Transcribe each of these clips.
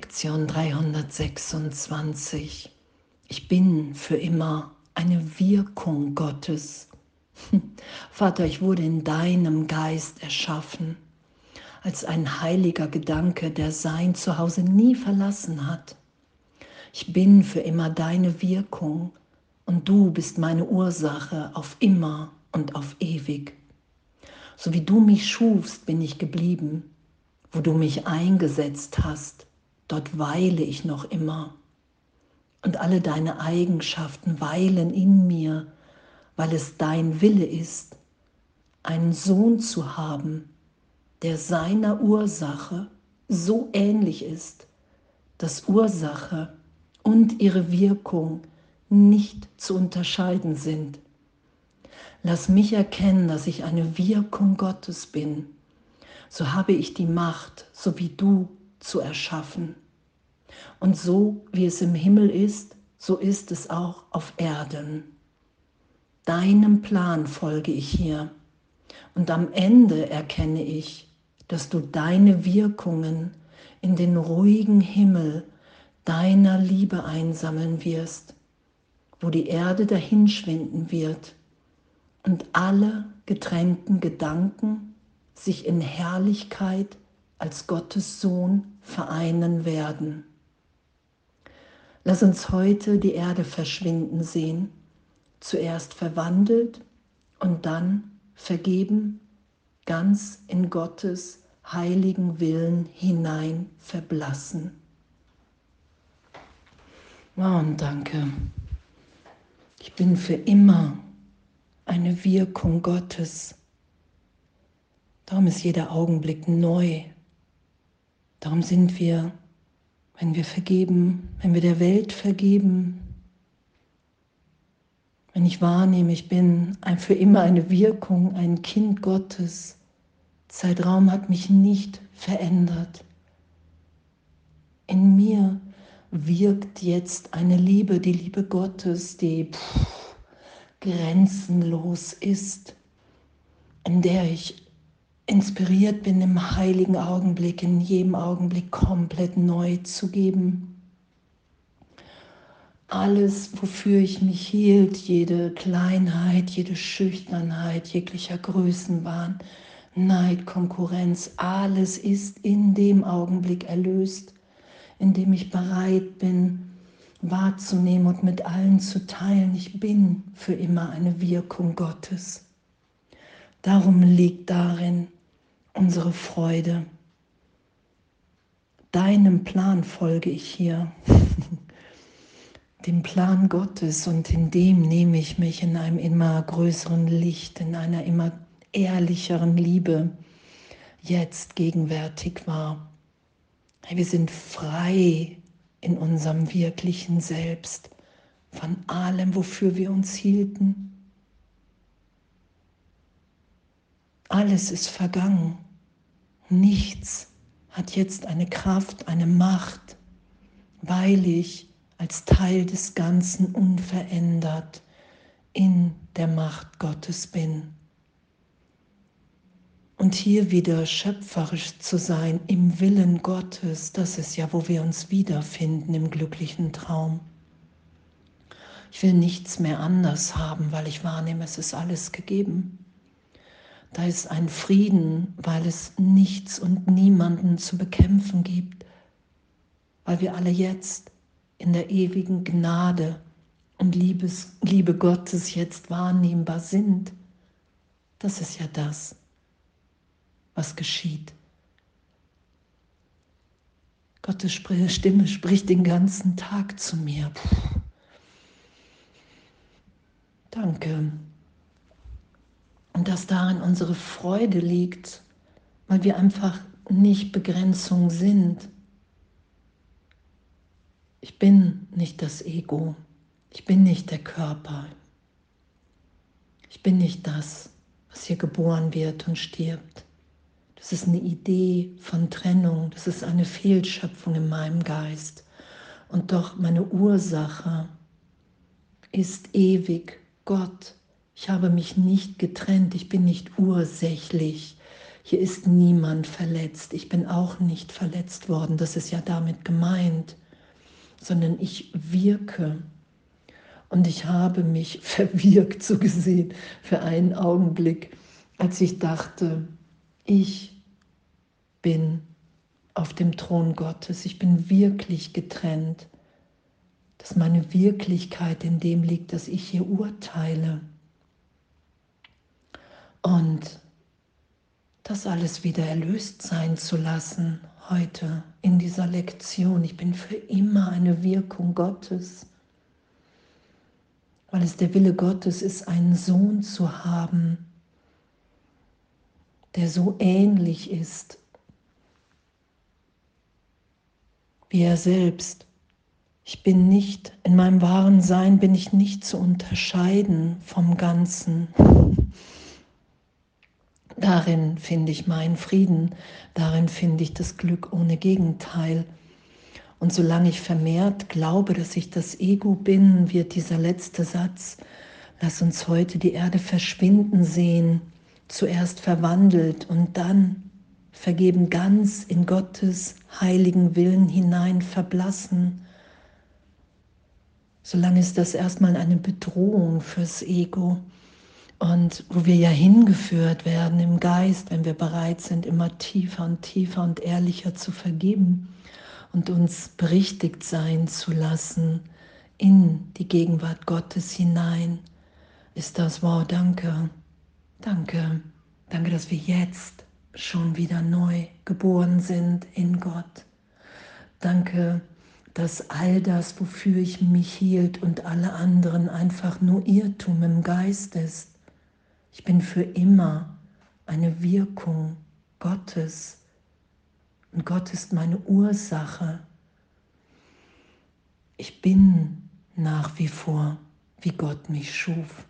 Lektion 326. Ich bin für immer eine Wirkung Gottes. Vater, ich wurde in deinem Geist erschaffen, als ein heiliger Gedanke, der sein Zuhause nie verlassen hat. Ich bin für immer deine Wirkung und du bist meine Ursache auf immer und auf ewig. So wie du mich schufst, bin ich geblieben. Wo du mich eingesetzt hast, dort weile ich noch immer. Und alle deine Eigenschaften weilen in mir, weil es dein Wille ist, einen Sohn zu haben, der seiner Ursache so ähnlich ist, dass Ursache und ihre Wirkung nicht zu unterscheiden sind. Lass mich erkennen, dass ich eine Wirkung Gottes bin. So habe ich die Macht, so wie du, zu erschaffen. Und so wie es im Himmel ist, so ist es auch auf Erden. Deinem Plan folge ich hier. Und am Ende erkenne ich, dass du deine Wirkungen in den ruhigen Himmel deiner Liebe einsammeln wirst, wo die Erde dahinschwinden wird und alle getränkten Gedanken sich in Herrlichkeit als Gottes Sohn vereinen werden. Lass uns heute die Erde verschwinden sehen, zuerst verwandelt und dann vergeben, ganz in Gottes heiligen Willen hinein verblassen. Oh, und danke. Ich bin für immer eine Wirkung Gottes. Darum ist jeder Augenblick neu. Darum sind wir, wenn wir vergeben, wenn wir der Welt vergeben, wenn ich wahrnehme, ich bin ein, für immer eine Wirkung, ein Kind Gottes. Zeitraum hat mich nicht verändert. In mir wirkt jetzt eine Liebe, die Liebe Gottes, die pff, grenzenlos ist, in der ich inspiriert bin, im heiligen Augenblick, in jedem Augenblick komplett neu zu geben. Alles, wofür ich mich hielt, jede Kleinheit, jede Schüchternheit, jeglicher Größenwahn, Neid, Konkurrenz, alles ist in dem Augenblick erlöst, in dem ich bereit bin, wahrzunehmen und mit allen zu teilen. Ich bin für immer eine Wirkung Gottes. Darum liegt darin unsere Freude. Deinem Plan folge ich hier, dem Plan Gottes und in dem nehme ich mich in einem immer größeren Licht, in einer immer ehrlicheren Liebe jetzt gegenwärtig wahr. Wir sind frei in unserem wirklichen Selbst, von allem, wofür wir uns hielten. Alles ist vergangen. Nichts hat jetzt eine Kraft, eine Macht, weil ich als Teil des Ganzen unverändert in der Macht Gottes bin und hier wieder schöpferisch zu sein im Willen Gottes, das ist ja, wo wir uns wiederfinden im glücklichen Traum. Ich will nichts mehr anders haben, weil ich wahrnehme, es ist alles gegeben. Da ist ein Frieden, weil es nichts und niemanden zu bekämpfen gibt, weil wir alle jetzt in der ewigen Gnade und Liebes, Liebe Gottes jetzt wahrnehmbar sind. Das ist ja das, was geschieht. Gottes Stimme spricht den ganzen Tag zu mir. Puh. Danke. Und dass darin unsere Freude liegt, weil wir einfach nicht Begrenzung sind. Ich bin nicht das Ego. Ich bin nicht der Körper. Ich bin nicht das, was hier geboren wird und stirbt. Das ist eine Idee von Trennung, das ist eine Fehlschöpfung in meinem Geist. Und doch meine Ursache ist ewig Gott. Ich habe mich nicht getrennt, ich bin nicht ursächlich. Hier ist niemand verletzt. Ich bin auch nicht verletzt worden. Das ist ja damit gemeint. Sondern ich wirke. Und ich habe mich verwirkt, so gesehen, für einen Augenblick, als ich dachte, ich bin auf dem Thron Gottes. Ich bin wirklich getrennt. Dass meine Wirklichkeit in dem liegt, dass ich hier urteile. Und das alles wieder erlöst sein zu lassen heute in dieser Lektion. Ich bin für immer eine Wirkung Gottes, weil es der Wille Gottes ist, einen Sohn zu haben, der so ähnlich ist wie er selbst. Ich bin nicht, in meinem wahren Sein bin ich nicht zu unterscheiden vom Ganzen. Darin finde ich meinen Frieden, darin finde ich das Glück ohne Gegenteil. Und solange ich vermehrt glaube, dass ich das Ego bin, wird dieser letzte Satz, lass uns heute die Erde verschwinden sehen, zuerst verwandelt und dann vergeben ganz in Gottes heiligen Willen hinein verblassen. Solange ist das erstmal eine Bedrohung fürs Ego und wo wir ja hingeführt werden im Geist, wenn wir bereit sind, immer tiefer und tiefer und ehrlicher zu vergeben und uns berichtigt sein zu lassen in die Gegenwart Gottes hinein, ist das, wow, danke, danke, danke, dass wir jetzt schon wieder neu geboren sind in Gott. Danke, dass all das, wofür ich mich hielt und alle anderen einfach nur Irrtum im Geist ist. Ich bin für immer eine Wirkung Gottes und Gott ist meine Ursache. Ich bin nach wie vor, wie Gott mich schuf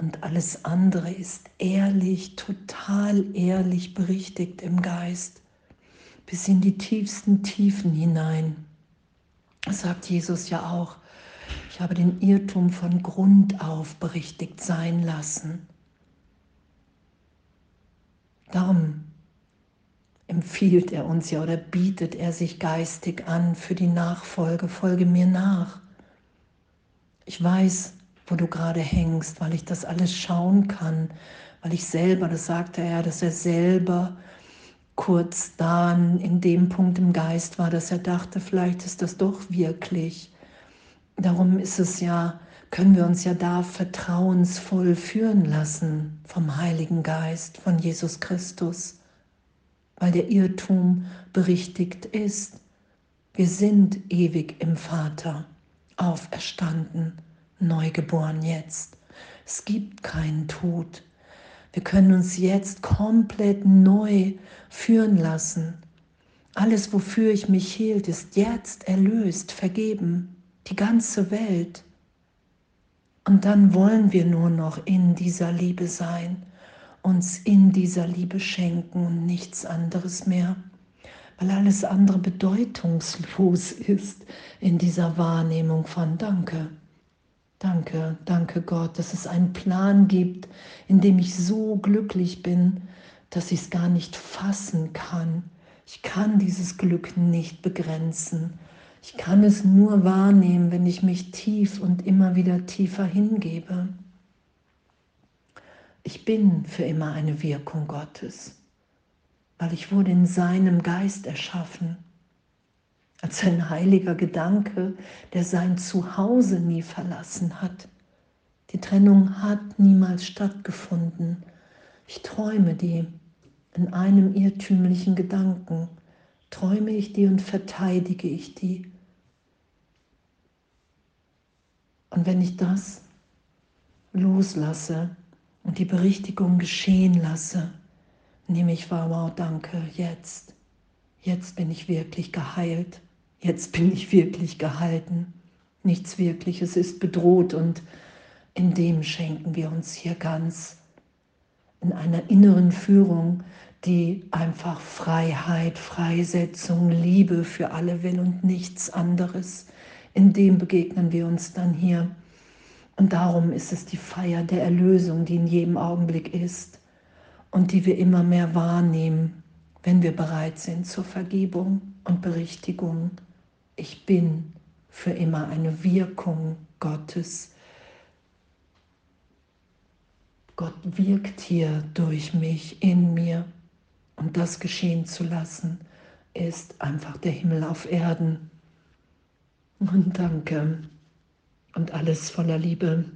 und alles andere ist ehrlich, total ehrlich berichtigt im Geist, bis in die tiefsten Tiefen hinein. Das sagt Jesus ja auch. Ich habe den Irrtum von Grund auf berichtigt sein lassen. Darum empfiehlt er uns ja oder bietet er sich geistig an für die Nachfolge. Folge mir nach. Ich weiß, wo du gerade hängst, weil ich das alles schauen kann, weil ich selber, das sagte er, dass er selber kurz dann in dem Punkt im Geist war, dass er dachte, vielleicht ist das doch wirklich. Darum ist es ja, können wir uns ja da vertrauensvoll führen lassen vom Heiligen Geist, von Jesus Christus, weil der Irrtum berichtigt ist. Wir sind ewig im Vater, auferstanden neugeboren jetzt. Es gibt keinen Tod. Wir können uns jetzt komplett neu führen lassen. Alles, wofür ich mich hielt, ist jetzt erlöst, vergeben. Die ganze Welt. Und dann wollen wir nur noch in dieser Liebe sein, uns in dieser Liebe schenken und nichts anderes mehr, weil alles andere bedeutungslos ist in dieser Wahrnehmung von Danke. Danke, danke Gott, dass es einen Plan gibt, in dem ich so glücklich bin, dass ich es gar nicht fassen kann. Ich kann dieses Glück nicht begrenzen. Ich kann es nur wahrnehmen, wenn ich mich tief und immer wieder tiefer hingebe. Ich bin für immer eine Wirkung Gottes, weil ich wurde in seinem Geist erschaffen als ein heiliger Gedanke, der sein Zuhause nie verlassen hat. Die Trennung hat niemals stattgefunden. Ich träume die in einem irrtümlichen Gedanken. Träume ich die und verteidige ich die. Und wenn ich das loslasse und die Berichtigung geschehen lasse, nehme ich wahr, wow, danke, jetzt, jetzt bin ich wirklich geheilt jetzt bin ich wirklich gehalten. Nichts Wirkliches ist bedroht und in dem schenken wir uns hier ganz in einer inneren Führung, die einfach Freiheit, Freisetzung, Liebe für alle will und nichts anderes. In dem begegnen wir uns dann hier. Und darum ist es die Feier der Erlösung, die in jedem Augenblick ist. und die wir immer mehr wahrnehmen, wenn wir bereit sind zur Vergebung und Berichtigung. Ich bin für immer eine Wirkung Gottes. Gott wirkt hier durch mich, in mir. Und das geschehen zu lassen, ist einfach der Himmel auf Erden. Und danke. Und alles voller Liebe.